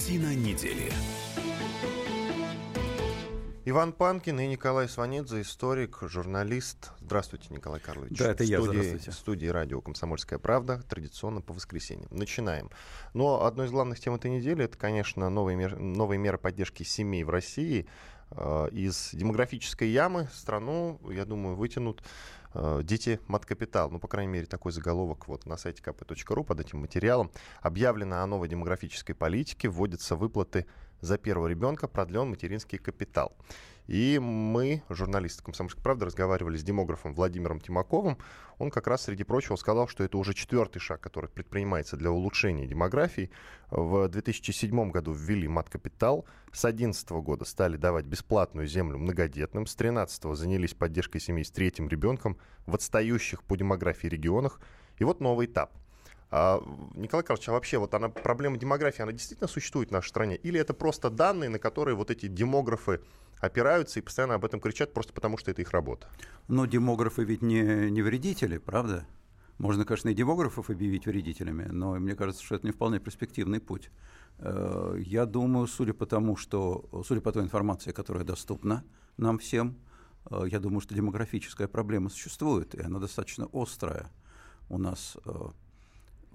Картина недели. Иван Панкин и Николай Сванидзе, историк, журналист. Здравствуйте, Николай Карлович. Да, это в я, студии, здравствуйте. В студии радио «Комсомольская правда», традиционно по воскресеньям. Начинаем. Но одной из главных тем этой недели, это, конечно, новые, мер, новые меры поддержки семей в России. Э, из демографической ямы страну, я думаю, вытянут дети мат-капитал. Ну, по крайней мере, такой заголовок вот на сайте kp.ru под этим материалом. Объявлено о новой демографической политике, вводятся выплаты за первого ребенка, продлен материнский капитал. И мы, журналисты «Комсомольской правды», разговаривали с демографом Владимиром Тимаковым. Он как раз, среди прочего, сказал, что это уже четвертый шаг, который предпринимается для улучшения демографии. В 2007 году ввели мат-капитал. С 2011 года стали давать бесплатную землю многодетным. С 2013 занялись поддержкой семей с третьим ребенком в отстающих по демографии регионах. И вот новый этап – а, Николай Карлович, а вообще вот она, проблема демографии, она действительно существует в нашей стране? Или это просто данные, на которые вот эти демографы опираются и постоянно об этом кричат просто потому, что это их работа? Но демографы ведь не, не вредители, правда? Можно, конечно, и демографов объявить вредителями, но мне кажется, что это не вполне перспективный путь. Э, я думаю, судя по тому, что, судя по той информации, которая доступна нам всем, э, я думаю, что демографическая проблема существует, и она достаточно острая. У нас э,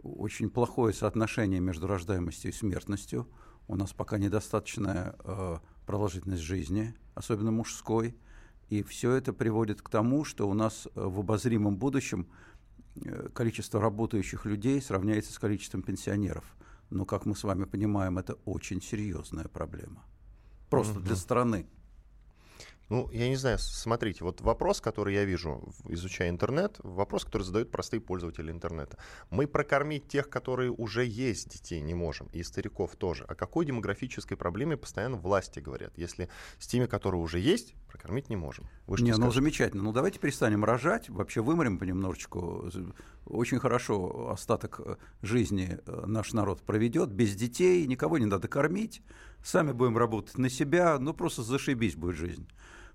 очень плохое соотношение между рождаемостью и смертностью. У нас пока недостаточная э, продолжительность жизни, особенно мужской. И все это приводит к тому, что у нас э, в обозримом будущем э, количество работающих людей сравняется с количеством пенсионеров. Но, как мы с вами понимаем, это очень серьезная проблема. Просто угу. для страны. Ну, я не знаю, смотрите, вот вопрос, который я вижу, изучая интернет, вопрос, который задают простые пользователи интернета. Мы прокормить тех, которые уже есть детей, не можем, и стариков тоже. О какой демографической проблеме постоянно власти говорят, если с теми, которые уже есть, прокормить не можем? Вы не, ну замечательно. Ну давайте перестанем рожать, вообще вымрем понемножечку. Очень хорошо остаток э, жизни э, наш народ проведет, без детей, никого не надо кормить, сами будем работать на себя, ну просто зашибись будет жизнь.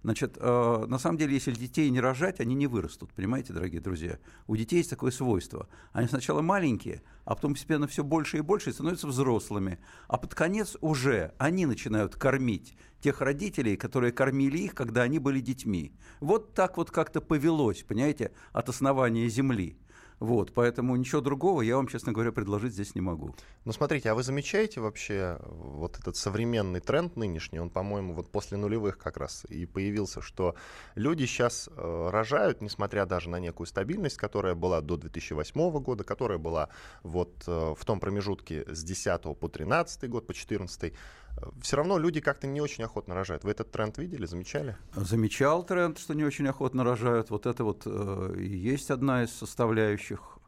Значит, э, на самом деле, если детей не рожать, они не вырастут, понимаете, дорогие друзья? У детей есть такое свойство. Они сначала маленькие, а потом постепенно все больше и больше и становятся взрослыми. А под конец уже они начинают кормить тех родителей, которые кормили их, когда они были детьми. Вот так вот как-то повелось, понимаете, от основания Земли. Вот, поэтому ничего другого я вам, честно говоря, предложить здесь не могу. Ну, смотрите, а вы замечаете вообще вот этот современный тренд нынешний, он, по-моему, вот после нулевых как раз и появился, что люди сейчас э, рожают, несмотря даже на некую стабильность, которая была до 2008 года, которая была вот э, в том промежутке с 10 по 13 год, по 14 все равно люди как-то не очень охотно рожают. Вы этот тренд видели, замечали? Замечал тренд, что не очень охотно рожают. Вот это вот э, есть одна из составляющих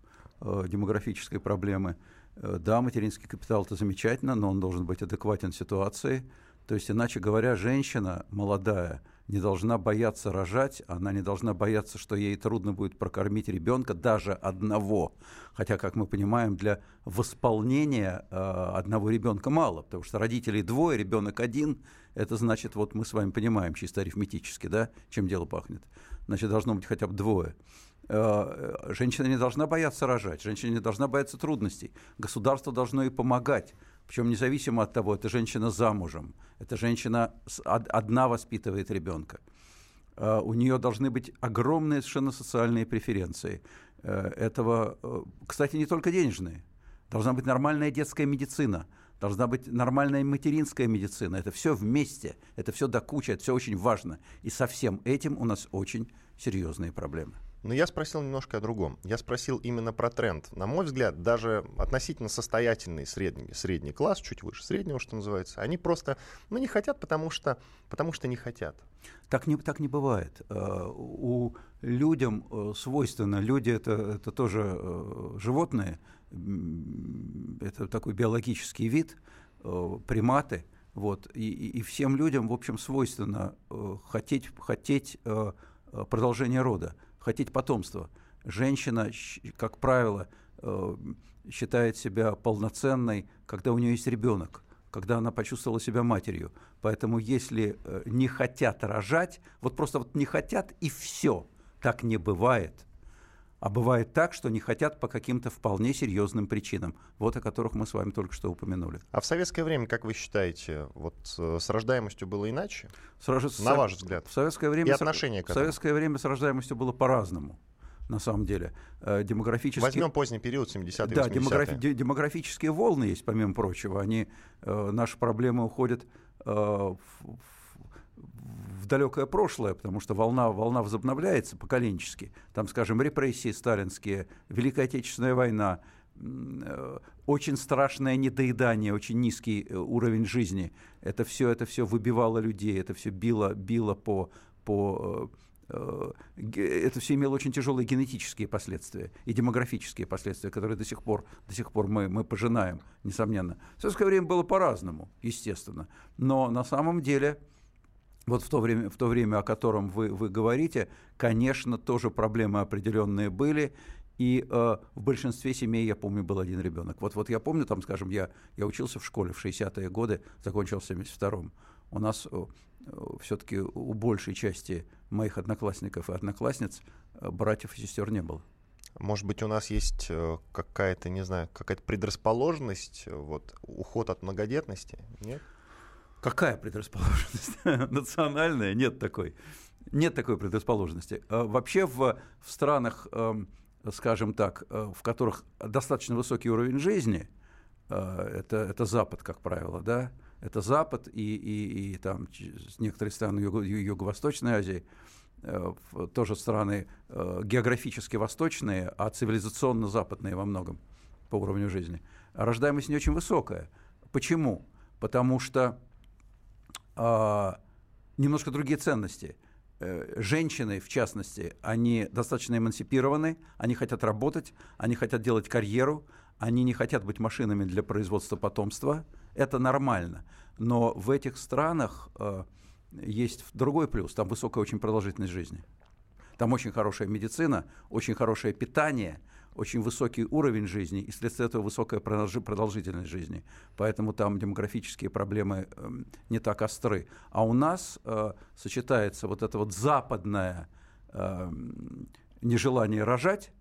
э, демографической проблемы. Э, да, материнский капитал это замечательно, но он должен быть адекватен ситуации. То есть, иначе говоря, женщина молодая не должна бояться рожать, она не должна бояться, что ей трудно будет прокормить ребенка, даже одного. Хотя, как мы понимаем, для восполнения э, одного ребенка мало, потому что родителей двое, ребенок один, это значит, вот мы с вами понимаем чисто арифметически, да, чем дело пахнет. Значит, должно быть хотя бы двое. Э, женщина не должна бояться рожать, женщина не должна бояться трудностей. Государство должно ей помогать. Причем независимо от того, это женщина замужем, это женщина одна воспитывает ребенка. Э, у нее должны быть огромные совершенно социальные преференции. Э, этого, э, кстати, не только денежные. Должна быть нормальная детская медицина, должна быть нормальная материнская медицина. Это все вместе, это все до кучи, это все очень важно. И со всем этим у нас очень серьезные проблемы. Но я спросил немножко о другом. Я спросил именно про тренд. На мой взгляд, даже относительно состоятельный средний, средний класс, чуть выше среднего, что называется, они просто ну, не хотят, потому что, потому что не хотят. Так не, так не бывает. Э, у людям э, свойственно, люди это, это тоже э, животные, это такой биологический вид, приматы, вот, и, и всем людям, в общем, свойственно хотеть, хотеть продолжения рода хотеть потомства. Женщина, как правило, э, считает себя полноценной, когда у нее есть ребенок, когда она почувствовала себя матерью. Поэтому если э, не хотят рожать, вот просто вот не хотят и все, так не бывает. А бывает так, что не хотят по каким-то вполне серьезным причинам, вот о которых мы с вами только что упомянули. А в советское время, как вы считаете, вот э, с рождаемостью было иначе? С, На ваш взгляд? В советское время, И отношение к этому? В советское время с рождаемостью было по-разному на самом деле. Э, демографические... Возьмем поздний период, 70-е, Да, демографи... демографические волны есть, помимо прочего. Они, э, наши проблемы уходят э, в, в далекое прошлое, потому что волна, волна возобновляется поколенчески. Там, скажем, репрессии сталинские, Великая Отечественная война, э, очень страшное недоедание, очень низкий э, уровень жизни. Это все, это все выбивало людей, это все било, било по, по э, это все имело очень тяжелые генетические последствия и демографические последствия, которые до сих пор, до сих пор мы, мы пожинаем, несомненно. В советское время было по-разному, естественно. Но на самом деле вот в то время, в то время о котором вы, вы говорите, конечно, тоже проблемы определенные были. И э, в большинстве семей, я помню, был один ребенок. Вот, вот я помню, там, скажем, я, я учился в школе в 60-е годы, закончил в 72-м. У нас э, все-таки у большей части моих одноклассников и одноклассниц э, братьев и сестер не было. Может быть, у нас есть э, какая-то, не знаю, какая-то предрасположенность, вот, уход от многодетности, нет? Какая предрасположенность? Национальная? Нет такой. Нет такой предрасположенности. А вообще в, в странах, эм, скажем так, э, в которых достаточно высокий уровень жизни, э, это, это Запад, как правило, да, это Запад и, и, и там некоторые страны Юго, Юго-Восточной Азии, э, тоже страны географически восточные, а цивилизационно западные во многом по уровню жизни. рождаемость не очень высокая. Почему? Потому что немножко другие ценности. Э, женщины, в частности, они достаточно эмансипированы, они хотят работать, они хотят делать карьеру, они не хотят быть машинами для производства потомства. Это нормально. Но в этих странах э, есть другой плюс. Там высокая очень продолжительность жизни. Там очень хорошая медицина, очень хорошее питание – очень высокий уровень жизни и вследствие этого высокая продолжительность жизни. Поэтому там демографические проблемы э, не так остры. А у нас э, сочетается вот это вот западное э, нежелание рожать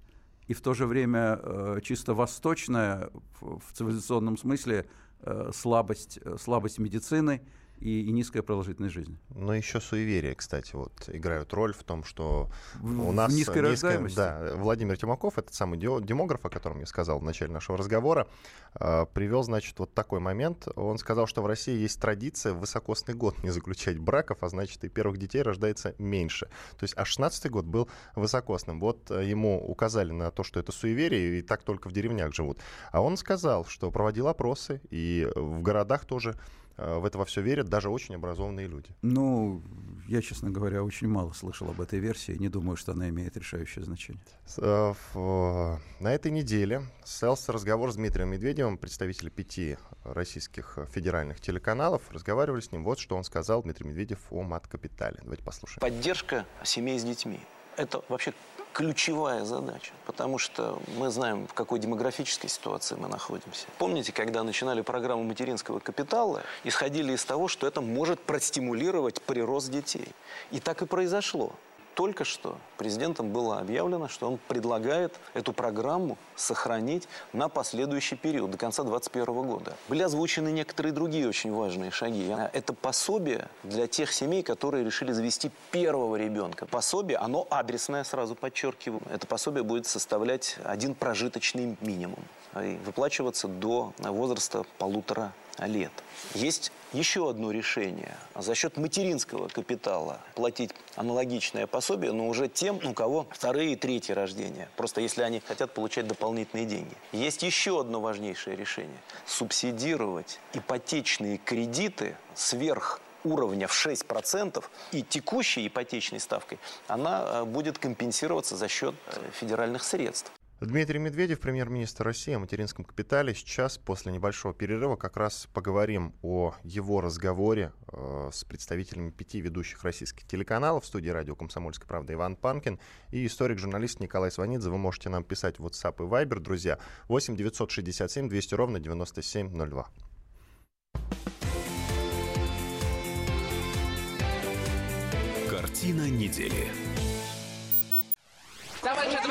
и в то же время э, чисто восточная в, в цивилизационном смысле э, слабость, э, слабость медицины – и, и низкая продолжительность жизни. Но еще суеверия, кстати, вот играют роль в том, что в, у нас низкая, низкая да, Владимир Тимаков, этот самый демограф, о котором я сказал в начале нашего разговора, э, привел, значит, вот такой момент. Он сказал, что в России есть традиция в высокосный год не заключать браков, а значит и первых детей рождается меньше. То есть, а 16 год был высокосным. Вот э, ему указали на то, что это суеверие, и так только в деревнях живут. А он сказал, что проводил опросы, и в городах тоже в это во все верят даже очень образованные люди. Ну, я, честно говоря, очень мало слышал об этой версии. Не думаю, что она имеет решающее значение. Э, на этой неделе состоялся разговор с Дмитрием Медведевым, представителем пяти российских федеральных телеканалов. Разговаривали с ним. Вот что он сказал, Дмитрий Медведев, о мат-капитале. Давайте послушаем. Поддержка семей с детьми. Это вообще ключевая задача, потому что мы знаем, в какой демографической ситуации мы находимся. Помните, когда начинали программу материнского капитала, исходили из того, что это может простимулировать прирост детей. И так и произошло только что президентом было объявлено, что он предлагает эту программу сохранить на последующий период, до конца 2021 года. Были озвучены некоторые другие очень важные шаги. Это пособие для тех семей, которые решили завести первого ребенка. Пособие, оно адресное, сразу подчеркиваю. Это пособие будет составлять один прожиточный минимум и выплачиваться до возраста полутора лет. Есть еще одно решение. За счет материнского капитала платить аналогичное пособие, но уже тем, у кого вторые и третьи рождения. Просто если они хотят получать дополнительные деньги. Есть еще одно важнейшее решение. Субсидировать ипотечные кредиты сверх уровня в 6% и текущей ипотечной ставкой, она э, будет компенсироваться за счет э, федеральных средств. Дмитрий Медведев, премьер-министр России, о материнском капитале. Сейчас, после небольшого перерыва, как раз поговорим о его разговоре э, с представителями пяти ведущих российских телеканалов. В студии радио «Комсомольская правда» Иван Панкин и историк-журналист Николай Сванидзе. Вы можете нам писать в WhatsApp и Viber, друзья. 8 967 200 ровно 9702. Картина недели. Давай товарищ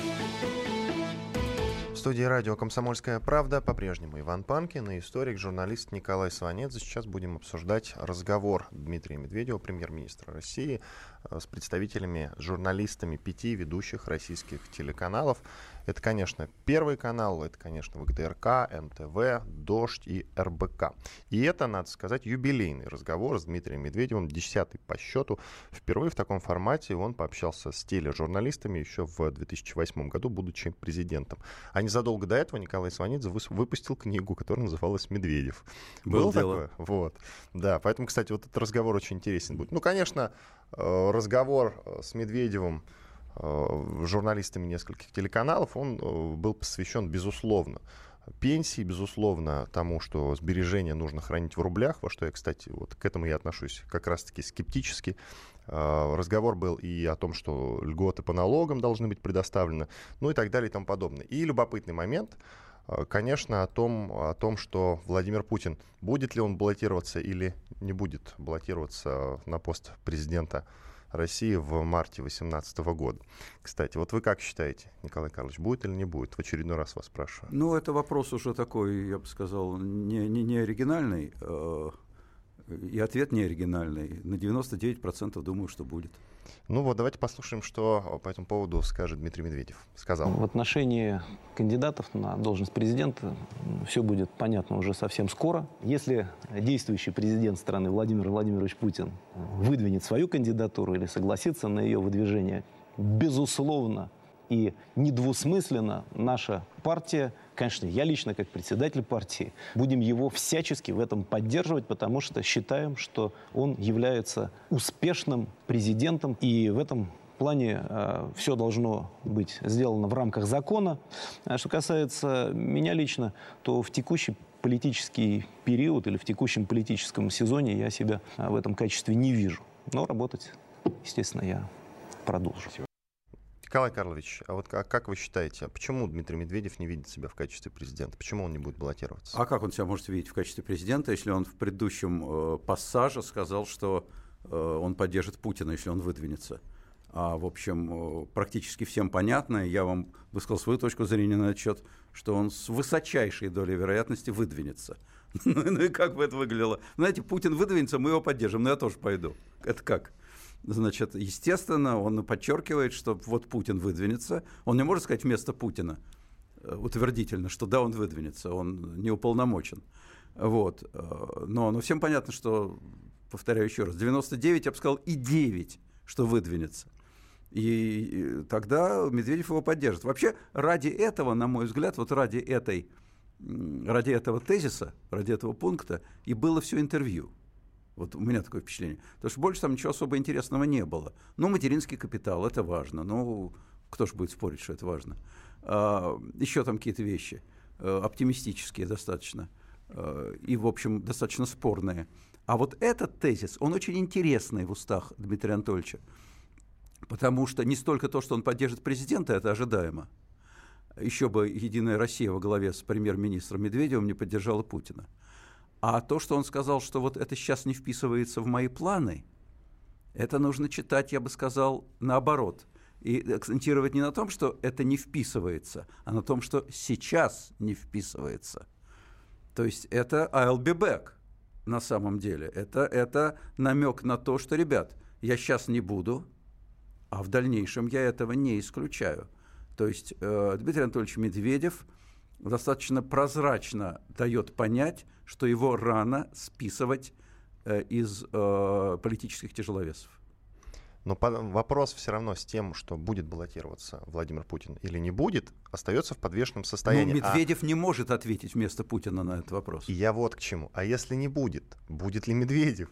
Студии радио «Комсомольская правда» по-прежнему Иван Панкин и историк, журналист Николай Сванец. Сейчас будем обсуждать разговор Дмитрия Медведева, премьер-министра России, э, с представителями, журналистами пяти ведущих российских телеканалов. Это, конечно, Первый канал, это, конечно, ВГТРК, НТВ, Дождь и РБК. И это, надо сказать, юбилейный разговор с Дмитрием Медведевым, десятый по счету. Впервые в таком формате он пообщался с тележурналистами еще в 2008 году, будучи президентом. А незадолго до этого Николай Сванидзе выпустил книгу, которая называлась «Медведев». Был, Был такое? Вот. Да, поэтому, кстати, вот этот разговор очень интересен будет. Ну, конечно, э, разговор э, с Медведевым журналистами нескольких телеканалов, он э, был посвящен, безусловно, пенсии, безусловно, тому, что сбережения нужно хранить в рублях, во что я, кстати, вот к этому я отношусь как раз-таки скептически. Э, разговор был и о том, что льготы по налогам должны быть предоставлены, ну и так далее и тому подобное. И любопытный момент, конечно, о том, о том, что Владимир Путин, будет ли он баллотироваться или не будет баллотироваться на пост президента России в марте 2018 года. Кстати, вот вы как считаете, Николай Карлович, будет или не будет? В очередной раз вас спрашиваю. Ну, это вопрос уже такой, я бы сказал, не, не, не оригинальный. Э, и ответ не оригинальный. На 99% думаю, что будет. Ну вот, давайте послушаем, что по этому поводу скажет Дмитрий Медведев. Сказал. В отношении кандидатов на должность президента все будет понятно уже совсем скоро. Если действующий президент страны Владимир Владимирович Путин выдвинет свою кандидатуру или согласится на ее выдвижение, безусловно, и недвусмысленно наша партия, конечно, я лично как председатель партии, будем его всячески в этом поддерживать, потому что считаем, что он является успешным президентом, и в этом плане э, все должно быть сделано в рамках закона. А что касается меня лично, то в текущий политический период или в текущем политическом сезоне я себя э, в этом качестве не вижу. Но работать, естественно, я продолжу. Николай Карлович, а вот как, как вы считаете, почему Дмитрий Медведев не видит себя в качестве президента? Почему он не будет баллотироваться? А как он себя может видеть в качестве президента, если он в предыдущем э, пассаже сказал, что э, он поддержит Путина, если он выдвинется? А, в общем, э, практически всем понятно, я вам высказал свою точку зрения на этот счет, что он с высочайшей долей вероятности выдвинется. Ну и как бы это выглядело? Знаете, Путин выдвинется, мы его поддержим, но я тоже пойду. Это как? Значит, естественно, он подчеркивает, что вот Путин выдвинется. Он не может сказать вместо Путина э, утвердительно, что да, он выдвинется, он не уполномочен. Вот. Э, но, но всем понятно, что, повторяю еще раз, 99, я бы сказал, и 9, что выдвинется. И тогда Медведев его поддержит. Вообще, ради этого, на мой взгляд, вот ради этой ради этого тезиса, ради этого пункта и было все интервью. Вот у меня такое впечатление. Потому что больше там ничего особо интересного не было. Ну, материнский капитал, это важно. Ну, кто же будет спорить, что это важно. А, еще там какие-то вещи а, оптимистические достаточно. А, и, в общем, достаточно спорные. А вот этот тезис, он очень интересный в устах Дмитрия Анатольевича. Потому что не столько то, что он поддержит президента, это ожидаемо. Еще бы «Единая Россия» во главе с премьер-министром Медведевым не поддержала Путина. А то, что он сказал, что вот это сейчас не вписывается в мои планы, это нужно читать, я бы сказал, наоборот. И акцентировать не на том, что это не вписывается, а на том, что сейчас не вписывается. То есть это I'll be back на самом деле. Это, это намек на то, что, ребят, я сейчас не буду, а в дальнейшем я этого не исключаю. То есть э, Дмитрий Анатольевич Медведев – достаточно прозрачно дает понять, что его рано списывать э, из э, политических тяжеловесов. Но вопрос все равно с тем, что будет баллотироваться Владимир Путин или не будет, остается в подвешенном состоянии. Но Медведев а... не может ответить вместо Путина на этот вопрос. И я вот к чему. А если не будет, будет ли Медведев?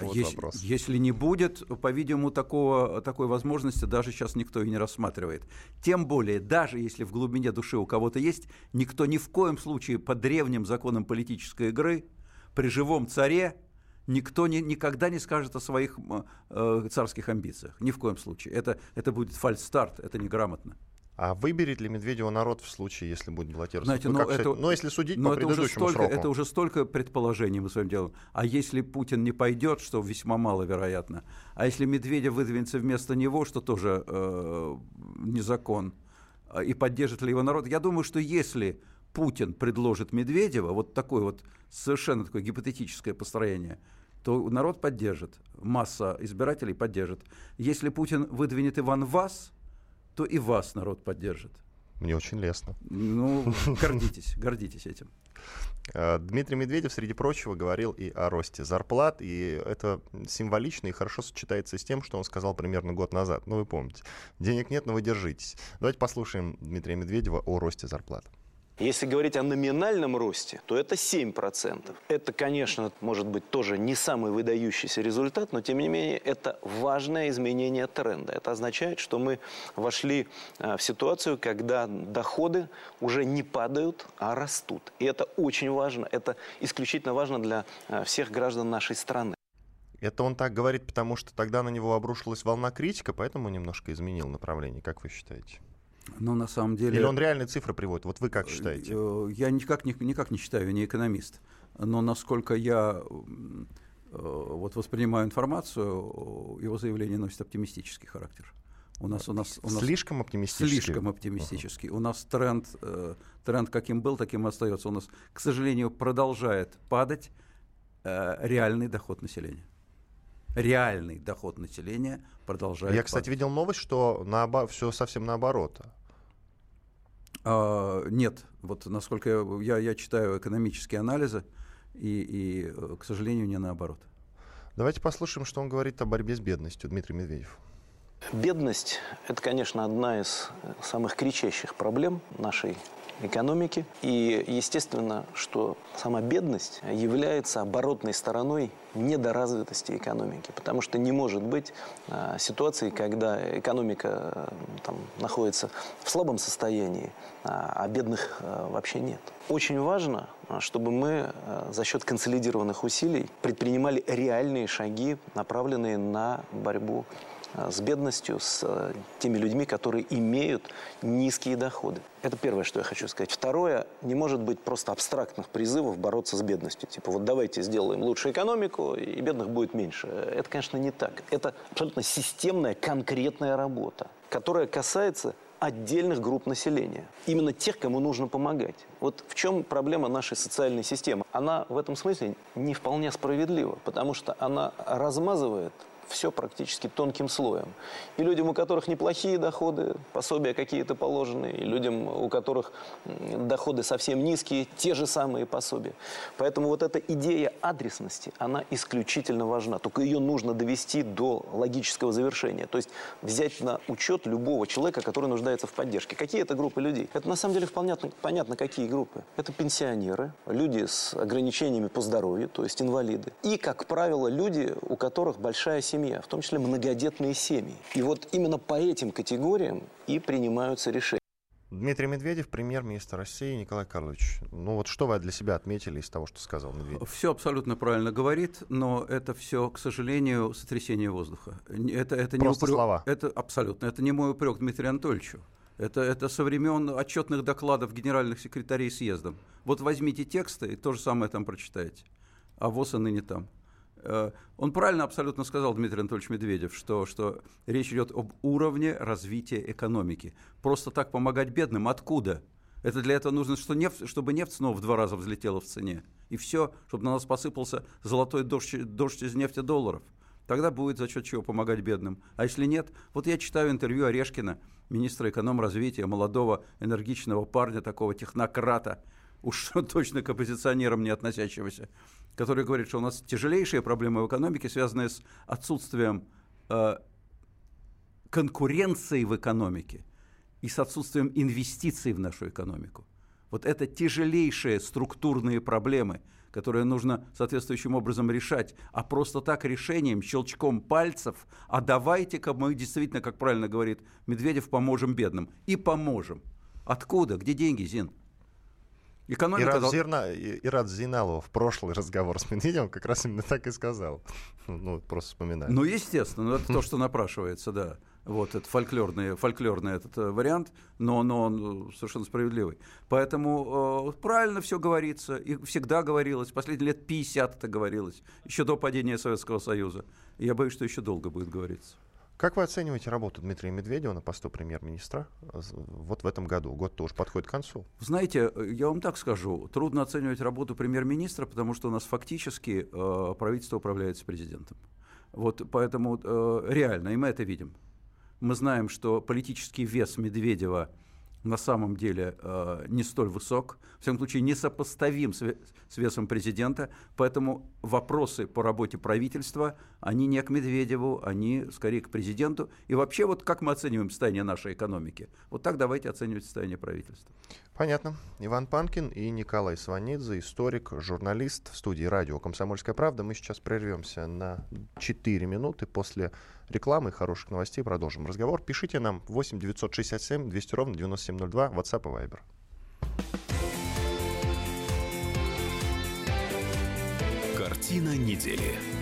Вот если, вопрос. если не будет, по-видимому, такого, такой возможности даже сейчас никто и не рассматривает. Тем более, даже если в глубине души у кого-то есть, никто ни в коем случае по древним законам политической игры при живом царе никто не, никогда не скажет о своих э, царских амбициях. Ни в коем случае. Это, это будет фальстарт, это неграмотно. А выберет ли Медведева народ в случае, если будет баллотироваться? Знаете, ну, это, но ну, если судить но по это предыдущему уже столько, сроку. Это уже столько предположений мы с вами делаем. А если Путин не пойдет, что весьма маловероятно, а если Медведев выдвинется вместо него, что тоже э, не закон, а, и поддержит ли его народ, я думаю, что если Путин предложит Медведева, вот такое вот совершенно такое гипотетическое построение, то народ поддержит, масса избирателей поддержит. Если Путин выдвинет Иван Вас, то и вас народ поддержит. Мне очень лестно. Ну, гордитесь, гордитесь этим. А, Дмитрий Медведев, среди прочего, говорил и о росте зарплат, и это символично и хорошо сочетается с тем, что он сказал примерно год назад. Ну, вы помните. Денег нет, но вы держитесь. Давайте послушаем Дмитрия Медведева о росте зарплат. Если говорить о номинальном росте, то это 7%. Это, конечно, может быть тоже не самый выдающийся результат, но тем не менее это важное изменение тренда. Это означает, что мы вошли а, в ситуацию, когда доходы уже не падают, а растут. И это очень важно, это исключительно важно для а, всех граждан нашей страны. Это он так говорит, потому что тогда на него обрушилась волна критика, поэтому немножко изменил направление. Как вы считаете? Ну, на самом деле... Или он реальные цифры приводит? Вот вы как считаете? Э, я никак, никак не считаю, не экономист. Но насколько я э, вот воспринимаю информацию, его заявление носит оптимистический характер. У нас, у нас, у нас слишком оптимистический. Слишком оптимистический. Uh-huh. У нас тренд, э, тренд каким был, таким и остается. У нас, к сожалению, продолжает падать э, реальный доход населения. Реальный доход населения продолжает. Я, кстати, видел новость, что наобо- все совсем наоборот. А, нет, вот насколько я, я, я читаю экономические анализы, и, и, э, к сожалению, не наоборот. Давайте послушаем, что он говорит о борьбе с бедностью, Дмитрий Медведев. Бедность – это, конечно, одна из самых кричащих проблем нашей экономики. И естественно, что сама бедность является оборотной стороной недоразвитости экономики. Потому что не может быть а, ситуации, когда экономика там, находится в слабом состоянии, а, а бедных а, вообще нет. Очень важно, чтобы мы а, за счет консолидированных усилий предпринимали реальные шаги, направленные на борьбу Э, с бедностью, с э, теми людьми, которые имеют низкие доходы. Это первое, что я хочу сказать. Второе, не может быть просто абстрактных призывов бороться с бедностью. Типа вот давайте сделаем лучше экономику, и бедных будет меньше. Это, конечно, не так. Это абсолютно системная, конкретная работа, которая касается отдельных групп населения. Именно тех, кому нужно помогать. Вот в чем проблема нашей социальной системы. Она в этом смысле не вполне справедлива, потому что она размазывает все практически тонким слоем. И людям, у которых неплохие доходы, пособия какие-то положены, и людям, у которых доходы совсем низкие, те же самые пособия. Поэтому вот эта идея адресности, она исключительно важна. Только ее нужно довести до логического завершения. То есть взять на учет любого человека, который нуждается в поддержке. Какие это группы людей? Это на самом деле вполне понятно, какие группы. Это пенсионеры, люди с ограничениями по здоровью, то есть инвалиды. И, как правило, люди, у которых большая семья семья, в том числе многодетные семьи. И вот именно по этим категориям и принимаются решения. Дмитрий Медведев, премьер-министр России, Николай Карлович. Ну вот что вы для себя отметили из того, что сказал Медведев? Все абсолютно правильно говорит, но это все, к сожалению, сотрясение воздуха. Это, это Просто не упрек, слова. Это абсолютно. Это не мой упрек Дмитрию Анатольевичу. Это, это со времен отчетных докладов генеральных секретарей съездом. Вот возьмите тексты и то же самое там прочитаете. А ВОЗ и ныне там. Э, он правильно абсолютно сказал, Дмитрий Анатольевич Медведев, что, что речь идет об уровне развития экономики. Просто так помогать бедным откуда? Это для этого нужно, что нефть, чтобы нефть снова в два раза взлетела в цене. И все, чтобы на нас посыпался золотой дождь, дождь из нефти долларов. Тогда будет за счет чего помогать бедным. А если нет, вот я читаю интервью Орешкина, министра эконом-развития, молодого энергичного парня, такого технократа, уж точно к оппозиционерам не относящегося который говорит, что у нас тяжелейшие проблемы в экономике, связанные с отсутствием э, конкуренции в экономике и с отсутствием инвестиций в нашу экономику. Вот это тяжелейшие структурные проблемы, которые нужно соответствующим образом решать, а просто так решением, щелчком пальцев, а давайте-ка мы действительно, как правильно говорит Медведев, поможем бедным. И поможем. Откуда? Где деньги, Зин? Экономика дол... Зерна, Ирад Зиналова в прошлый разговор с Медведевым как раз именно так и сказал. Ну, просто вспоминаю. Ну, естественно, ну, это то, что напрашивается, да. Вот, это фольклорный, фольклорный этот э, вариант, но, но он э, совершенно справедливый. Поэтому э, правильно все говорится, и всегда говорилось, последние лет 50 это говорилось, еще до падения Советского Союза. Я боюсь, что еще долго будет говориться. Как вы оцениваете работу Дмитрия Медведева на посту премьер-министра вот в этом году? Год тоже подходит к концу. Знаете, я вам так скажу, трудно оценивать работу премьер-министра, потому что у нас фактически э, правительство управляется президентом. Вот поэтому э, реально, и мы это видим. Мы знаем, что политический вес Медведева – на самом деле э, не столь высок, в всяком случае несопоставим с, с весом президента, поэтому вопросы по работе правительства, они не к Медведеву, они скорее к президенту. И вообще вот как мы оцениваем состояние нашей экономики? Вот так давайте оценивать состояние правительства. Понятно. Иван Панкин и Николай Сванидзе, историк, журналист в студии радио «Комсомольская правда». Мы сейчас прервемся на 4 минуты после рекламы и хороших новостей. Продолжим разговор. Пишите нам 8 967 200 ровно 9702, WhatsApp и Viber. Картина недели.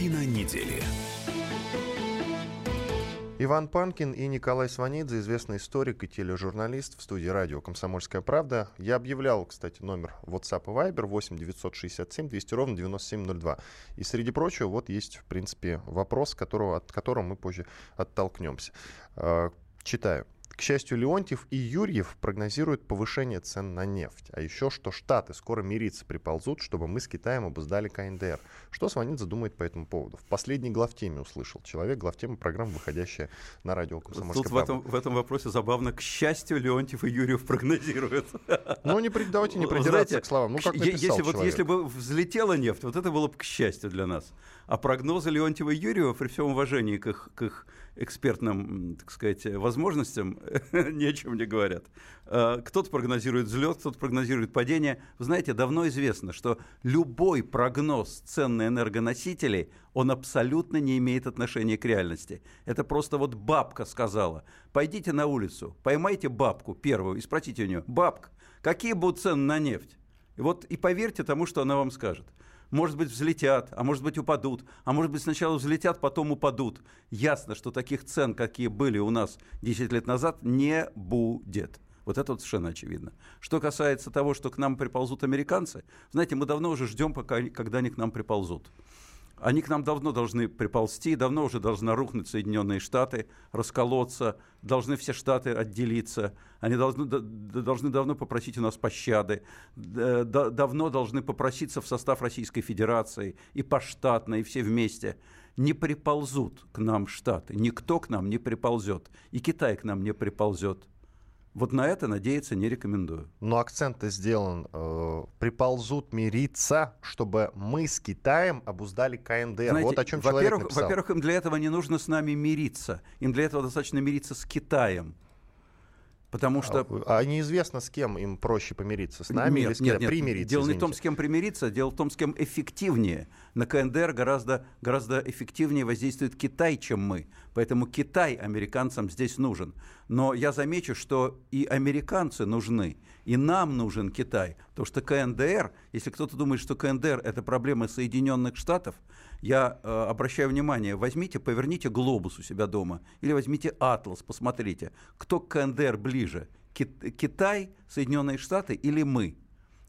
Картина недели. Иван Панкин и Николай Сванидзе, известный историк и тележурналист в студии радио «Комсомольская правда». Я объявлял, кстати, номер WhatsApp и Viber 8 967 200 ровно 9702. И среди прочего, вот есть, в принципе, вопрос, которого, от которого мы позже оттолкнемся. А, читаю. К счастью, Леонтьев и Юрьев прогнозируют повышение цен на нефть. А еще, что Штаты скоро мириться приползут, чтобы мы с Китаем обуздали КНДР. Что Сванидзе думает по этому поводу? В последней главтеме услышал человек, главтема программы, выходящая на радио «Комсомольская Тут в этом, в этом вопросе забавно. К счастью, Леонтьев и Юрьев прогнозируют. Ну, не, давайте не придираться Знаете, к словам. Ну, как если, вот, если бы взлетела нефть, вот это было бы к счастью для нас. А прогнозы Леонтьева и Юрьева, при всем уважении к их, к их экспертным, так сказать, возможностям, ни о чем не говорят. А, кто-то прогнозирует взлет, кто-то прогнозирует падение. Вы знаете, давно известно, что любой прогноз цен на энергоносители, он абсолютно не имеет отношения к реальности. Это просто вот бабка сказала. Пойдите на улицу, поймайте бабку первую и спросите у нее, бабка, какие будут цены на нефть? И вот и поверьте тому, что она вам скажет может быть, взлетят, а может быть, упадут, а может быть, сначала взлетят, потом упадут. Ясно, что таких цен, какие были у нас 10 лет назад, не будет. Вот это вот совершенно очевидно. Что касается того, что к нам приползут американцы, знаете, мы давно уже ждем, пока, когда они к нам приползут. Они к нам давно должны приползти, давно уже должны рухнуть Соединенные Штаты, расколоться, должны все Штаты отделиться, они должны, должны давно попросить у нас пощады, давно должны попроситься в состав Российской Федерации и поштатно, и все вместе. Не приползут к нам Штаты, никто к нам не приползет, и Китай к нам не приползет. Вот на это надеяться не рекомендую. Но акцент сделан. Э, приползут мириться, чтобы мы с Китаем обуздали КНДР. Знаете, вот о чем человек написал. Во-первых, им для этого не нужно с нами мириться. Им для этого достаточно мириться с Китаем. Потому что... А, а неизвестно, с кем им проще помириться, с нами нет, или с кем нет, нет. примириться? Дело извините. не в том, с кем примириться, дело в том, с кем эффективнее. На КНДР гораздо, гораздо эффективнее воздействует Китай, чем мы. Поэтому Китай американцам здесь нужен. Но я замечу, что и американцы нужны, и нам нужен Китай. Потому что КНДР, если кто-то думает, что КНДР – это проблема Соединенных Штатов, я э, обращаю внимание, возьмите, поверните глобус у себя дома, или возьмите атлас, посмотрите, кто к КНДР ближе, Китай, Соединенные Штаты или мы?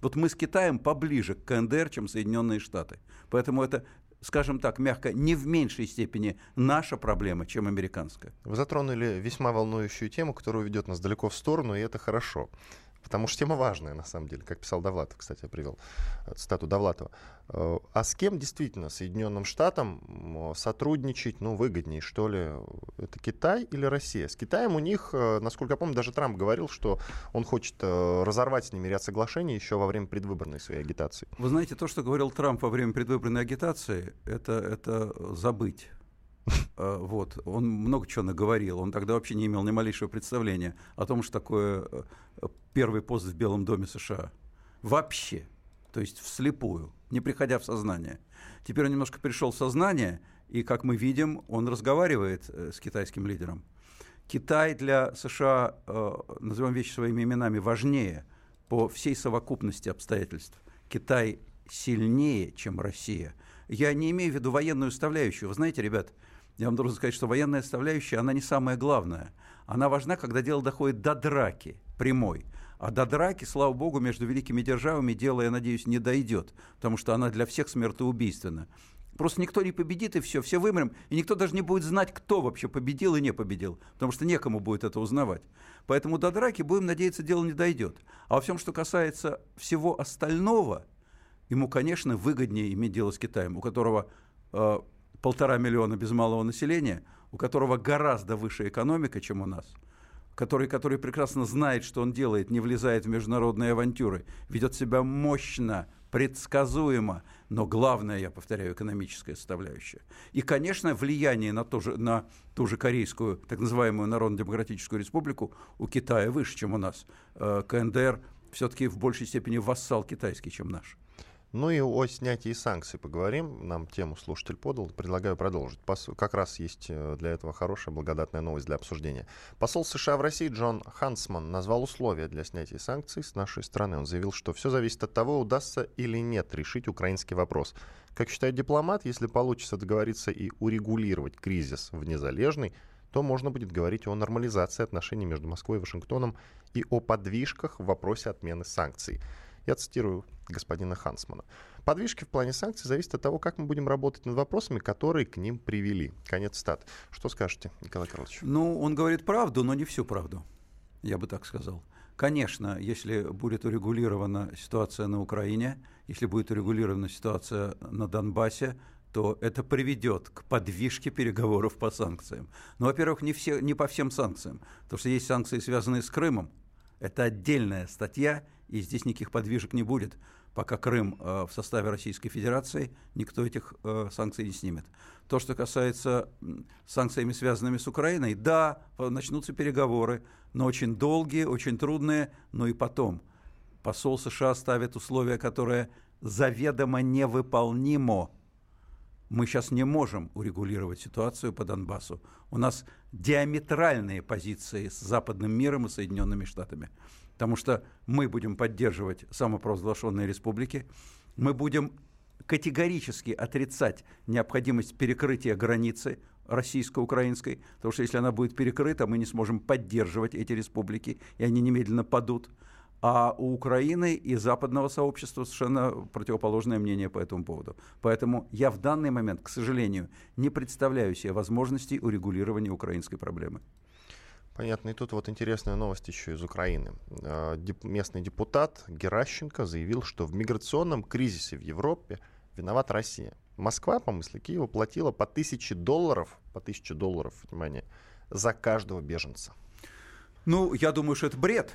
Вот мы с Китаем поближе к КНДР, чем Соединенные Штаты. Поэтому это скажем так, мягко, не в меньшей степени наша проблема, чем американская. Вы затронули весьма волнующую тему, которая ведет нас далеко в сторону, и это хорошо. Потому что тема важная, на самом деле, как писал Довлатов, кстати, я привел э, цитату Довлатова. Э, а с кем действительно Соединенным Штатам сотрудничать, ну, выгоднее, что ли? Это Китай или Россия? С Китаем у них, э, насколько я помню, даже Трамп говорил, что он хочет разорвать с ними ряд соглашений еще во время предвыборной своей агитации. Вы знаете, то, что говорил Трамп во время предвыборной агитации, это, это забыть. А, вот. Он много чего наговорил. Он тогда вообще не имел ни малейшего представления о том, что такое э, первый пост в Белом доме США. Вообще. То есть вслепую, не приходя в сознание. Теперь он немножко пришел в сознание, и, как мы видим, он разговаривает э, с китайским лидером. Китай для США, э, назовем вещи своими именами, важнее по всей совокупности обстоятельств. Китай сильнее, чем Россия. Я не имею в виду военную составляющую. Вы знаете, ребят, я вам должен сказать, что военная составляющая, она не самая главная. Она важна, когда дело доходит до драки прямой. А до драки, слава богу, между великими державами дело, я надеюсь, не дойдет, потому что она для всех смертоубийственна. Просто никто не победит, и все, все вымрем, и никто даже не будет знать, кто вообще победил и не победил, потому что некому будет это узнавать. Поэтому до драки, будем надеяться, дело не дойдет. А во всем, что касается всего остального, ему, конечно, выгоднее иметь дело с Китаем, у которого э, полтора миллиона без малого населения, у которого гораздо выше экономика, чем у нас, который, который прекрасно знает, что он делает, не влезает в международные авантюры, ведет себя мощно, предсказуемо, но главное, я повторяю, экономическая составляющая. И, конечно, влияние на, то же, на ту же корейскую, так называемую Народно-демократическую республику у Китая выше, чем у нас. Э, КНДР все-таки в большей степени вассал китайский, чем наш. Ну и о снятии санкций поговорим. Нам тему слушатель подал. Предлагаю продолжить. Как раз есть э, для этого хорошая благодатная новость для обсуждения. Посол США в России Джон Хансман назвал условия для снятия санкций с нашей страны. Он заявил, что все зависит от того, удастся или нет решить украинский вопрос. Как считает дипломат, если получится договориться и урегулировать кризис в незалежный, то можно будет говорить о нормализации отношений между Москвой и Вашингтоном и о подвижках в вопросе отмены санкций. Я цитирую господина Хансмана. Подвижки в плане санкций зависят от того, как мы будем работать над вопросами, которые к ним привели. Конец стат. Что скажете, Николай Карлович? Ну, он говорит правду, но не всю правду, я бы так сказал. Конечно, если будет урегулирована ситуация на Украине, если будет урегулирована ситуация на Донбассе, то это приведет к подвижке переговоров по санкциям. Но, во-первых, не, все, не по всем санкциям, потому что есть санкции, связанные с Крымом. Это отдельная статья, и здесь никаких подвижек не будет, пока Крым э, в составе Российской Федерации, никто этих э, санкций не снимет. То, что касается санкциями, связанными с Украиной, да, начнутся переговоры, но очень долгие, очень трудные, но и потом. Посол США ставит условия, которые заведомо невыполнимо. Мы сейчас не можем урегулировать ситуацию по Донбассу. У нас диаметральные позиции с западным миром и Соединенными Штатами потому что мы будем поддерживать самопровозглашенные республики, мы будем категорически отрицать необходимость перекрытия границы российско-украинской, потому что если она будет перекрыта, мы не сможем поддерживать эти республики, и они немедленно падут. А у Украины и западного сообщества совершенно противоположное мнение по этому поводу. Поэтому я в данный момент, к сожалению, не представляю себе возможностей урегулирования украинской проблемы. Понятно. И тут вот интересная новость еще из Украины. А, местный депутат Геращенко заявил, что в миграционном кризисе в Европе виновата Россия. Москва, по мысли Киева, платила по тысяче долларов, по тысяче долларов, внимание, за каждого беженца. Ну, я думаю, что это бред.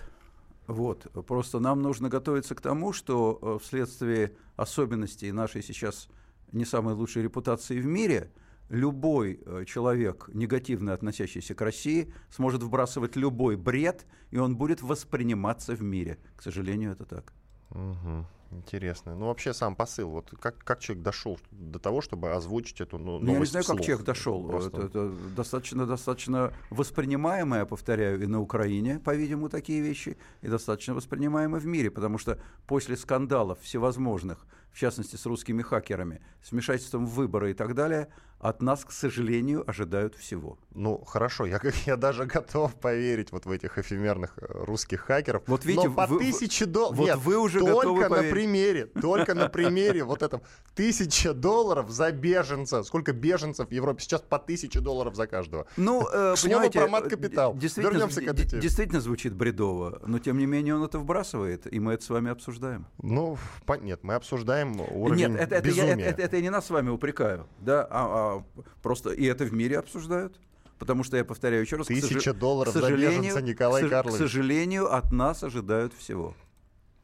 Вот. Просто нам нужно готовиться к тому, что э, вследствие особенностей нашей сейчас не самой лучшей репутации в мире – любой э, человек, негативно относящийся к России, сможет вбрасывать любой бред, и он будет восприниматься в мире. К сожалению, это так. Угу. Интересно. Ну, вообще сам посыл. Вот как, как человек дошел до того, чтобы озвучить эту ну, новость Я не знаю, вслух. как человек дошел. Просто... Это, это достаточно, достаточно воспринимаемое, повторяю, и на Украине, по-видимому, такие вещи, и достаточно воспринимаемое в мире, потому что после скандалов всевозможных, в частности, с русскими хакерами, с вмешательством в выборы и так далее, от нас, к сожалению, ожидают всего. Ну, хорошо, я, я даже готов поверить вот в этих эфемерных э, русских хакеров. Вот видите, но по вы, тысяче долларов... Вот Нет, вы уже только на поверить примере, только на примере вот этом тысяча долларов за беженца. Сколько беженцев в Европе? Сейчас по тысяче долларов за каждого. Ну, э, понимаете, про мат-капитал. Действительно, Вернемся к этой действительно звучит бредово, но тем не менее он это вбрасывает, и мы это с вами обсуждаем. Ну, нет, мы обсуждаем уровень Нет, это, это, я, безумия. это, это- это я не нас с вами упрекаю, да, а, а просто и это в мире обсуждают. Потому что я повторяю еще раз, к Тысяча сожа- долларов к за сожалению- беженца, Николай к, Карлович. К сожалению, от нас ожидают всего.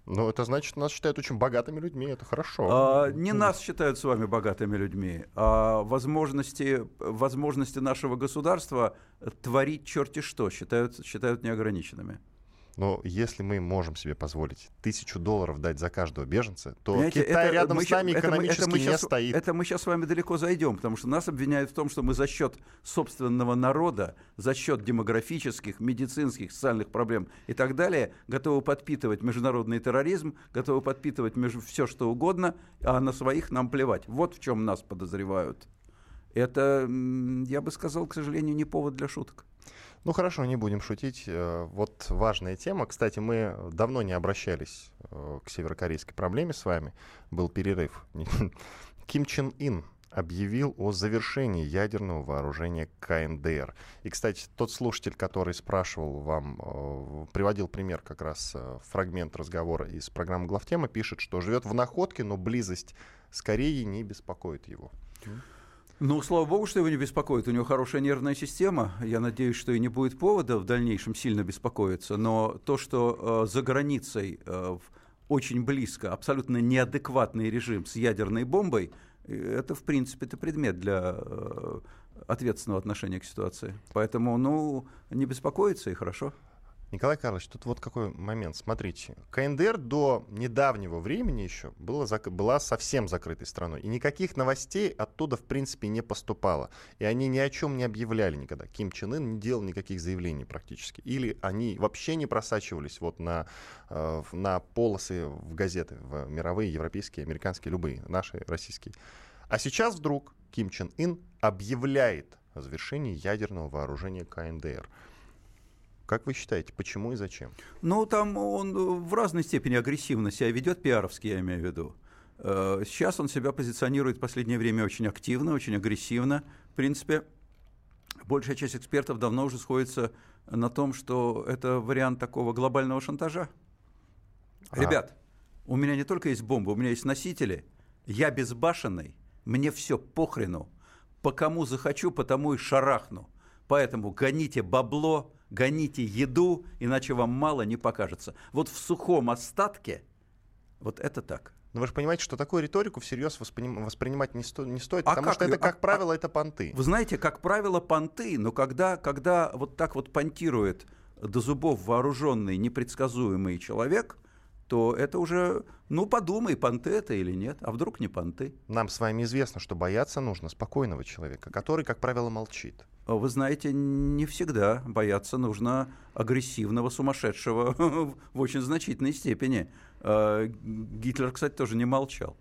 Ну, это значит, нас считают очень богатыми людьми, это хорошо. А, не нас считают с вами богатыми людьми, а возможности, возможности нашего государства творить черти что считают, считают неограниченными. Но если мы можем себе позволить тысячу долларов дать за каждого беженца, то Понимаете, Китай это рядом мы с нами это мы- экономически это мы не щас- стоит. Это мы сейчас с вами далеко зайдем, потому что нас обвиняют в том, что мы за счет собственного народа, за счет демографических, медицинских, социальных проблем и так далее, готовы подпитывать международный терроризм, готовы подпитывать все, что угодно, а на своих нам плевать. Вот в чем нас подозревают. Это, я бы сказал, к сожалению, не повод для шуток. Ну хорошо, не будем шутить. Э, Вот важная тема. Кстати, мы давно не обращались э, к северокорейской проблеме с вами. Был перерыв. Ким Чен Ин объявил о завершении ядерного вооружения КНДР. И, кстати, тот слушатель, который спрашивал вам, э, приводил пример как раз фрагмент разговора из программы «Главтема», пишет, что живет в Находке, но близость с Кореей не беспокоит его. Ну, слава богу, что его не беспокоит. У него хорошая нервная система. Я надеюсь, что и не будет повода в дальнейшем сильно беспокоиться. Но то, что э, за границей э, очень близко абсолютно неадекватный режим с ядерной бомбой, э, это, в принципе, это предмет для э, ответственного отношения к ситуации. Поэтому, ну, не беспокоиться и хорошо. Николай Карлович, тут вот какой момент. Смотрите, КНДР до недавнего времени еще было зак- была совсем закрытой страной. И никаких новостей оттуда, в принципе, не поступало. И они ни о чем не объявляли никогда. Ким Чен Ын не делал никаких заявлений практически. Или они вообще не просачивались вот на, э, на полосы в газеты, в мировые, европейские, американские, любые, наши, российские. А сейчас вдруг Ким Чен Ын объявляет о завершении ядерного вооружения КНДР. Как вы считаете, почему и зачем? Ну, там он э, в разной степени агрессивно себя ведет, пиаровски я имею в виду. Э, Сейчас он себя позиционирует в последнее время очень активно, очень агрессивно. В принципе, большая часть экспертов давно уже сходится на том, что это вариант такого глобального шантажа. А. Ребят, у меня не только есть бомбы, у меня есть носители. Я безбашенный, мне все похрену. По кому захочу, по тому и шарахну. Поэтому гоните бабло, гоните еду, иначе вам мало не покажется. Вот в сухом остатке вот это так. Но вы же понимаете, что такую риторику всерьез восприним- воспринимать не, сто- не стоит, А потому как что это, как а- правило, это понты. Вы знаете, как правило, понты, но когда, когда вот так вот понтирует до зубов вооруженный, непредсказуемый человек, то это уже, ну подумай, понты это или нет, а вдруг не понты. Нам с вами известно, что бояться нужно спокойного человека, который, как правило, молчит. А Вы знаете, не всегда бояться нужно агрессивного сумасшедшего в очень значительной степени. А, Гитлер, кстати, тоже не молчал.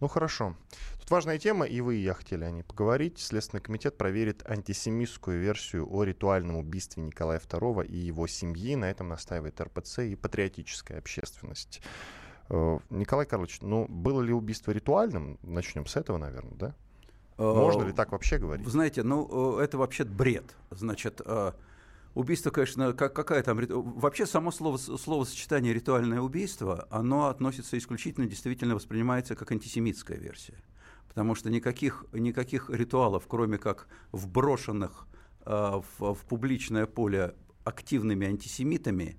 Ну хорошо. Тут важная тема, и вы, и я хотели о ней поговорить. Следственный комитет проверит антисемитскую версию о ритуальном убийстве Николая II и его семьи. На этом настаивает РПЦ и патриотическая общественность. Э, Николай Карлович, ну, было ли убийство ритуальным? Начнем с этого, наверное, да? Можно ли так вообще говорить? Вы знаете, ну, э, это вообще бред. Значит, э, убийство, конечно, как, какая там... Вообще само слово, словосочетание «ритуальное убийство», оно относится исключительно, действительно воспринимается как антисемитская версия. Потому что никаких, никаких ритуалов, кроме как вброшенных э, в, в публичное поле активными антисемитами,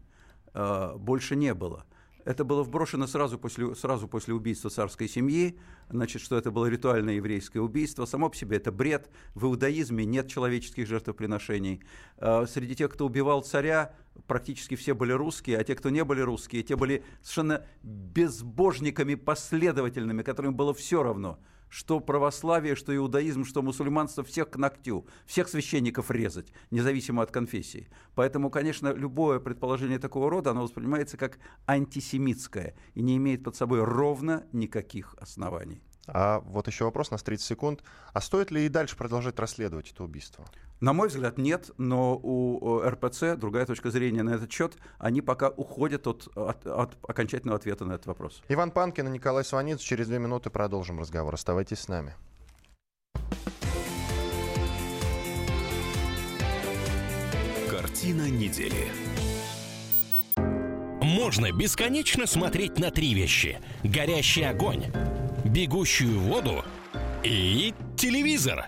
э, больше не было. Это было вброшено сразу после, сразу после убийства царской семьи, значит, что это было ритуальное еврейское убийство. Само по себе это бред. В иудаизме нет человеческих жертвоприношений. Э, Среди тех, кто убивал царя, практически все были русские, а те, кто не были русские, те были совершенно безбожниками последовательными, которым было все равно, что православие, что иудаизм, что мусульманство, всех к ногтю, всех священников резать, независимо от конфессии. Поэтому, конечно, любое предположение такого рода, оно воспринимается как антисемитское и не имеет под собой ровно никаких оснований. А вот еще вопрос, у нас 30 секунд. А стоит ли и дальше продолжать расследовать это убийство? На мой взгляд, нет, но у РПЦ другая точка зрения на этот счет. Они пока уходят от, от, от окончательного ответа на этот вопрос. Иван Панкин и Николай Сванец. Через две минуты продолжим разговор. Оставайтесь с нами. Картина недели. Можно бесконечно смотреть на три вещи. Горящий огонь, бегущую воду и телевизор.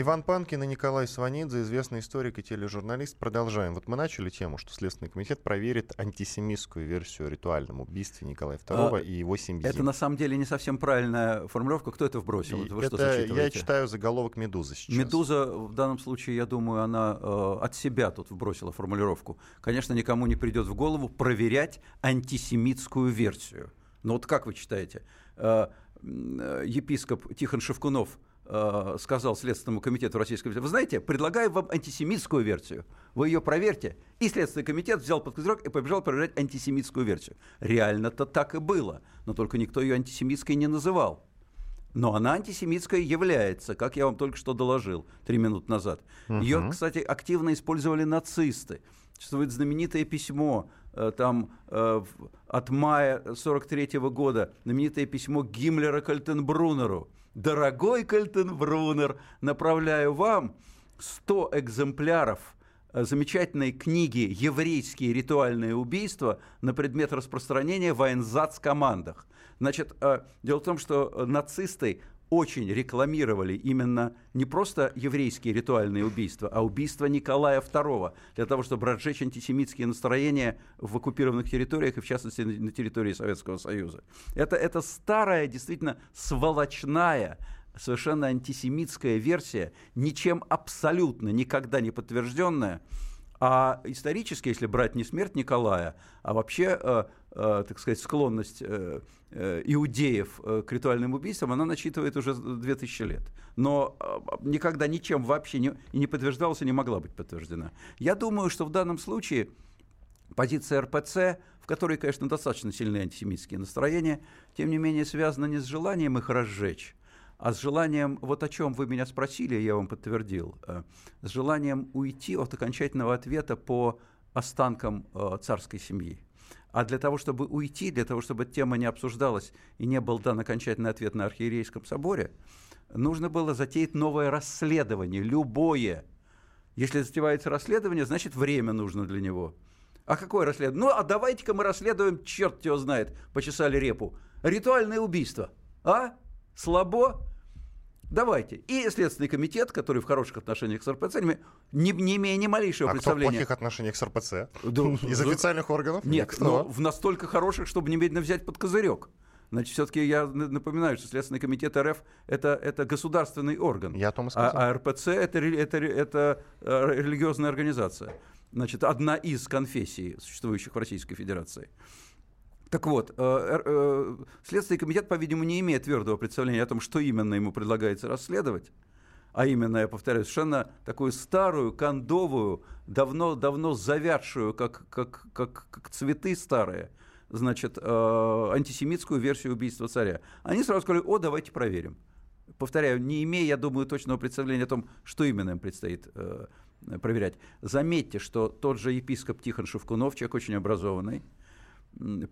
Иван Панкин и Николай Сванидзе, известный историк и тележурналист. Продолжаем. Вот мы начали тему, что Следственный комитет проверит антисемитскую версию о ритуальном убийстве Николая II а, и его семьи. Это на самом деле не совсем правильная формулировка. Кто это вбросил? Вы это что я читаю заголовок «Медузы» сейчас. «Медуза» в данном случае, я думаю, она э, от себя тут вбросила формулировку. Конечно, никому не придет в голову проверять антисемитскую версию. Но вот как вы читаете? Э, э, епископ Тихон Шевкунов – Э, сказал Следственному комитету Российской Федерации, вы знаете, предлагаю вам антисемитскую версию. Вы ее проверьте. И Следственный комитет взял под козырек и побежал проверять антисемитскую версию. Реально-то так и было, но только никто ее антисемитской не называл. Но она антисемитская является, как я вам только что доложил три минуты назад. Угу. Ее, кстати, активно использовали нацисты. Существует знаменитое письмо э, там э, от мая 43 -го года, знаменитое письмо Гиммлера Кальтенбруннеру – Дорогой Кальтенбруннер, направляю вам 100 экземпляров э, замечательной книги «Еврейские ритуальные убийства» на предмет распространения в командах Значит, э, дело в том, что нацисты очень рекламировали именно не просто еврейские ритуальные убийства, а убийство Николая II, для того, чтобы разжечь антисемитские настроения в оккупированных территориях, и в частности на территории Советского Союза. Это, это старая, действительно сволочная, совершенно антисемитская версия, ничем абсолютно никогда не подтвержденная, а исторически, если брать не смерть Николая, а вообще, э, э, так сказать, склонность э, э, иудеев э, к ритуальным убийствам, она насчитывает уже 2000 лет. Но э, никогда ничем вообще не, не подтверждалась, и не могла быть подтверждена. Я думаю, что в данном случае позиция РПЦ, в которой, конечно, достаточно сильные антисемитские настроения, тем не менее связана не с желанием их разжечь, а с желанием, вот о чем вы меня спросили, я вам подтвердил, э, с желанием уйти от окончательного ответа по останкам э, царской семьи. А для того, чтобы уйти, для того, чтобы тема не обсуждалась и не был дан окончательный ответ на архиерейском соборе, нужно было затеять новое расследование, любое. Если затевается расследование, значит время нужно для него. А какое расследование? Ну, а давайте-ка мы расследуем, черт его знает, почесали репу. Ритуальное убийство. А? Слабо? Давайте. И Следственный комитет, который в хороших отношениях с РПЦ, не, не имея ни малейшего а представления... кто в плохих отношениях с РПЦ? Из официальных органов? Нет, но в настолько хороших, чтобы немедленно взять под козырек. Значит, все-таки я напоминаю, что Следственный комитет РФ это, это государственный орган. Я о том и сказал. А, а РПЦ это, это, это э, религиозная организация. Значит, одна из конфессий, существующих в Российской Федерации. Так вот, э, э, Следственный комитет, по-видимому, не имеет твердого представления о том, что именно ему предлагается расследовать. А именно, я повторяю, совершенно такую старую, кондовую, давно-давно завядшую, как, как, как, как цветы старые, значит, э, антисемитскую версию убийства царя. Они сразу сказали, о, давайте проверим. Повторяю, не имея, я думаю, точного представления о том, что именно им предстоит проверять. Заметьте, что тот же епископ Тихон Шевкунов, человек очень образованный,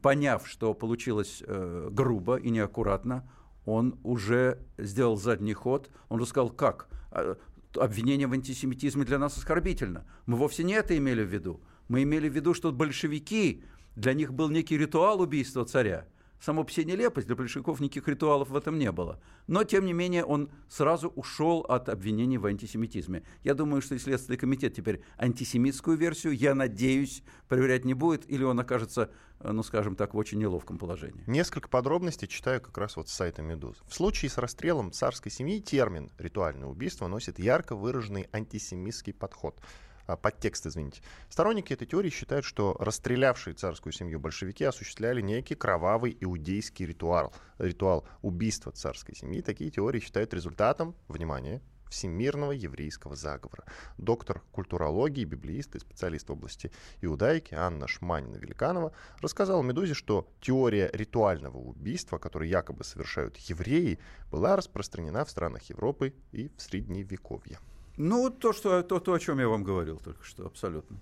поняв, что получилось э, грубо и неаккуратно, он уже сделал задний ход. Он рассказал, как? А, обвинение в антисемитизме для нас оскорбительно. Мы вовсе не это имели в виду. Мы имели в виду, что большевики, для них был некий ритуал убийства царя. Само по себе нелепость, для большевиков никаких ритуалов в этом не было. Но, тем не менее, он сразу ушел от обвинений в антисемитизме. Я думаю, что и Следственный комитет теперь антисемитскую версию, я надеюсь, проверять не будет, или он окажется, э, ну, скажем так, в очень неловком положении. Несколько подробностей читаю как раз вот с сайта «Медуз». В случае с расстрелом царской семьи термин «ритуальное убийство» носит ярко выраженный антисемитский подход – подтекст, извините. Сторонники этой теории считают, что расстрелявшие царскую семью большевики осуществляли некий кровавый иудейский ритуал, ритуал убийства царской семьи. Такие теории считают результатом, внимание, всемирного еврейского заговора. Доктор культурологии, библеист и специалист в области иудаики Анна Шманина-Великанова рассказала «Медузе», что теория ритуального убийства, которое якобы совершают евреи, была распространена в странах Европы и в Средневековье. Ну, то, что, то, то, о чем я вам говорил только что, абсолютно.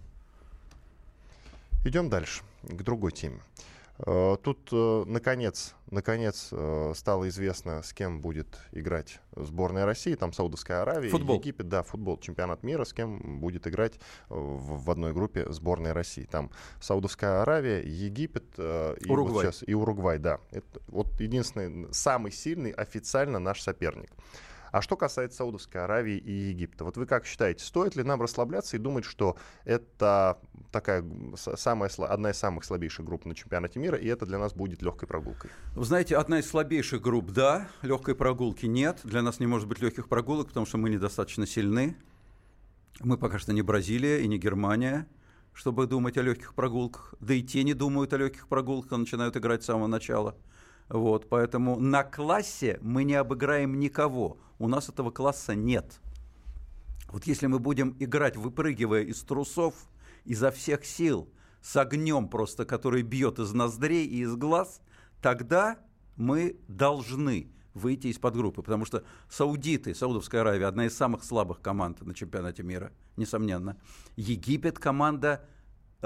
Идем дальше, к другой теме. Э, тут, э, наконец, наконец э, стало известно, с кем будет играть сборная России. Там Саудовская Аравия, футбол. Египет, да, футбол, чемпионат мира, с кем будет играть в, в одной группе сборная России. Там Саудовская Аравия, Египет и, Уругвай. Вот сейчас, и Уругвай, да. Это вот единственный, самый сильный официально наш соперник. А что касается Саудовской Аравии и Египта, вот вы как считаете, стоит ли нам расслабляться и думать, что это такая самая, одна из самых слабейших групп на чемпионате мира, и это для нас будет легкой прогулкой? Вы знаете, одна из слабейших групп, да, легкой прогулки нет. Для нас не может быть легких прогулок, потому что мы недостаточно сильны. Мы пока что не Бразилия и не Германия, чтобы думать о легких прогулках. Да и те не думают о легких прогулках, а начинают играть с самого начала. Вот, поэтому на классе мы не обыграем никого. У нас этого класса нет. Вот если мы будем играть, выпрыгивая из трусов изо всех сил, с огнем просто, который бьет из ноздрей и из глаз, тогда мы должны выйти из-под группы, потому что саудиты, Саудовская Аравия, одна из самых слабых команд на чемпионате мира, несомненно. Египет команда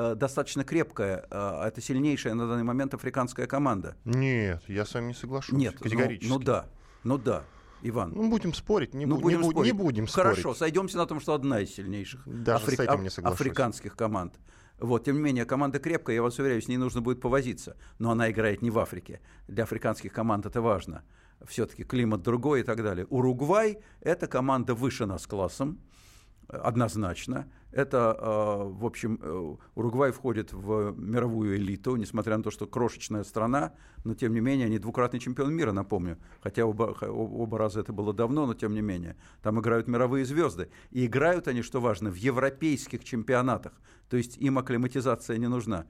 Э, достаточно крепкая. Э, это сильнейшая на данный момент африканская команда. Нет, я с вами не соглашусь. Нет, ну, категорически. Ну, ну да, ну да. Иван. Ну, будем спорить, не, ну, бу- будем, не, спорить. не будем Хорошо, спорить. сойдемся на том, что одна из сильнейших Даже Афри... с этим не африканских команд. Вот, тем не менее, команда крепкая, я вас уверяю, с ней нужно будет повозиться. Но она играет не в Африке. Для африканских команд это важно. Все-таки климат другой и так далее. Уругвай – это команда выше нас классом, однозначно. Это, э, в общем, э, Уругвай входит в мировую элиту, несмотря на то, что крошечная страна, но тем не менее они двукратный чемпион мира, напомню. Хотя оба, оба раза это было давно, но тем не менее. Там играют мировые звезды. И играют они, что важно, в европейских чемпионатах. То есть им акклиматизация не нужна.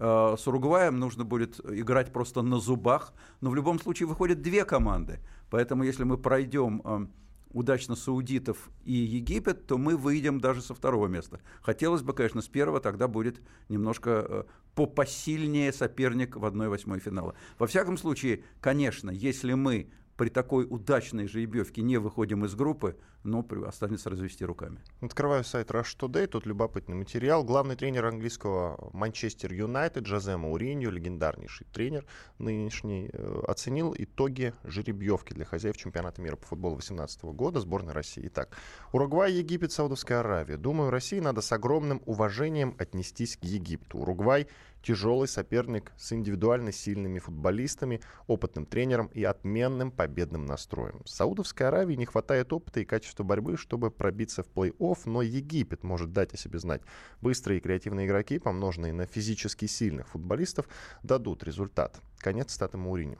Э, с Уругваем нужно будет играть просто на зубах, но в любом случае выходят две команды. Поэтому если мы пройдем удачно саудитов и Египет, то мы выйдем даже со второго места. Хотелось бы, конечно, с первого, тогда будет немножко э, попосильнее соперник в 1-8 финала. Во всяком случае, конечно, если мы при такой удачной жеребьевке не выходим из группы, но останется развести руками. Открываю сайт Rush Today, тут любопытный материал. Главный тренер английского Манчестер Юнайтед Жозе Мауриньо, легендарнейший тренер нынешний, э, оценил итоги жеребьевки для хозяев чемпионата мира по футболу 2018 года сборной России. Итак, Уругвай, Египет, Саудовская Аравия. Думаю, России надо с огромным уважением отнестись к Египту. Уругвай тяжелый соперник с индивидуально сильными футболистами, опытным тренером и отменным победным настроем. Саудовской Аравии не хватает опыта и качества борьбы, чтобы пробиться в плей-офф, но Египет может дать о себе знать. Быстрые и креативные игроки, помноженные на физически сильных футболистов, дадут результат. Конец статы Мауриню.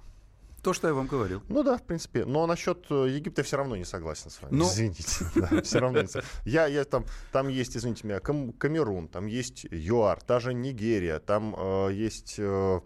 То, что я вам говорил. Ну да, в принципе. Но насчет э, Египта все равно не согласен с вами. Ну... Извините. Да, все равно не согласен. Я, я там, там есть, извините меня, Кам- Камерун, там есть ЮАР, та же Нигерия, там э, есть... Э,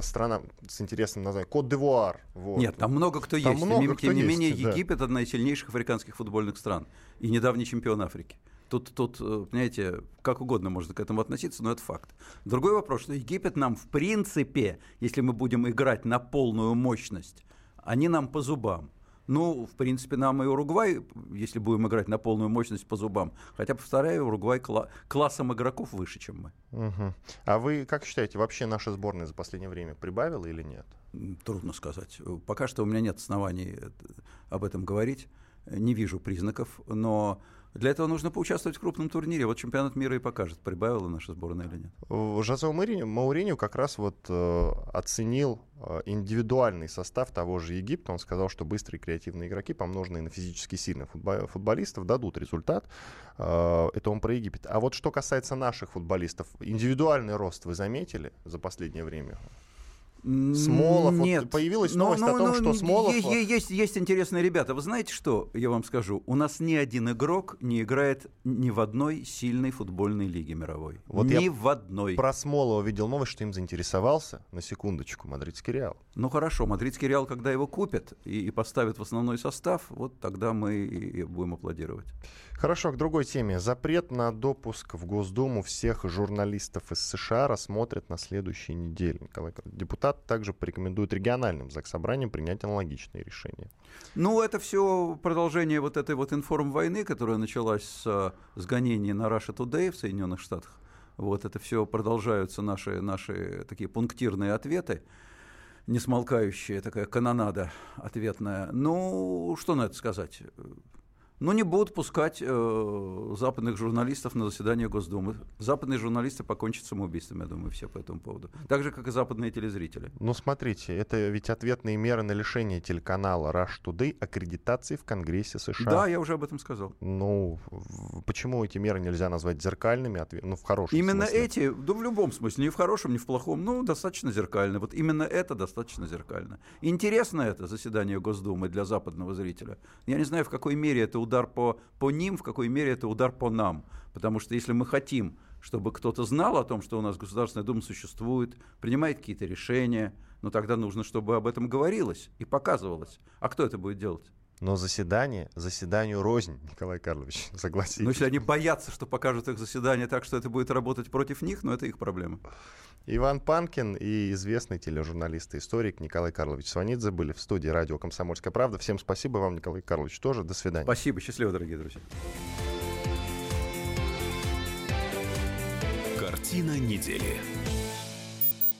страна с интересным названием Кот-д'Ивуар. Вот. Нет, там много кто там есть. Много тем, кто не есть, менее, да. Египет одна из сильнейших африканских футбольных стран и недавний чемпион Африки. Тут, тут, э, понимаете, как угодно можно к этому относиться, но это факт. Другой вопрос, что Египет нам в принципе, если мы будем играть на полную мощность, они нам по зубам. Ну, в принципе, нам и Уругвай, если будем играть на полную мощность по зубам. Хотя, повторяю, Уругвай кла- классом игроков выше, чем мы. Угу. А вы как считаете, вообще наша сборная за последнее время прибавила или нет? Трудно сказать. Пока что у меня нет оснований об этом говорить. Не вижу признаков, но Для этого нужно поучаствовать в крупном турнире. Вот чемпионат мира и покажет, прибавила наша сборная или нет. Жозе Мауриньо как раз вот э, оценил э, индивидуальный состав того же Египта. Он сказал, что быстрые креативные игроки, помноженные на физически сильных футболистов, дадут результат. Э, это он про Египет. А вот что касается наших футболистов, индивидуальный рост вы заметили за последнее время? Смолов. Нет. Вот появилась новость но, но, о том, но, что Смолов... Есть, есть, есть интересные ребята. Вы знаете что, я вам скажу? У нас ни один игрок не играет ни в одной сильной футбольной лиге мировой. Вот ни я в одной. Про Смолова видел новость, что им заинтересовался, на секундочку, мадридский Реал. Ну хорошо, мадридский Реал, когда его купят и, и поставят в основной состав, вот тогда мы и будем аплодировать. Хорошо, к другой теме. Запрет на допуск в Госдуму всех журналистов из США рассмотрят на следующей неделе. Николай Депутат также порекомендует региональным заксобраниям принять аналогичные решения. Ну, это все продолжение вот этой вот информ-войны, которая началась с, с гонений на Russia Today в Соединенных Штатах. Вот это все продолжаются наши, наши такие пунктирные ответы несмолкающая такая канонада ответная. Ну, что на это сказать? Но не будут пускать э, западных журналистов на заседание Госдумы. Западные журналисты покончат самоубийством, я думаю, все по этому поводу. Так же, как и западные телезрители. Ну, смотрите, это ведь ответные меры на лишение телеканала Rush Today аккредитации в Конгрессе США. Да, я уже об этом сказал. Ну, почему эти меры нельзя назвать зеркальными, ну, в хорошем Именно смысле? эти, да в любом смысле, не в хорошем, не в плохом, ну, достаточно зеркально. Вот именно это достаточно зеркально. Интересно это заседание Госдумы для западного зрителя. Я не знаю, в какой мере это удар по, по ним, в какой мере это удар по нам. Потому что если мы хотим, чтобы кто-то знал о том, что у нас Государственная Дума существует, принимает какие-то решения, ну тогда нужно, чтобы об этом говорилось и показывалось. А кто это будет делать? Но заседание, заседанию рознь, Николай Карлович, согласитесь. Но если они боятся, что покажут их заседание так, что это будет работать против них, ну это их проблема. Иван Панкин и известный тележурналист и историк Николай Карлович Сванидзе были в студии радио «Комсомольская правда». Всем спасибо вам, Николай Карлович, тоже. До свидания. Спасибо. Счастливо, дорогие друзья. Картина недели.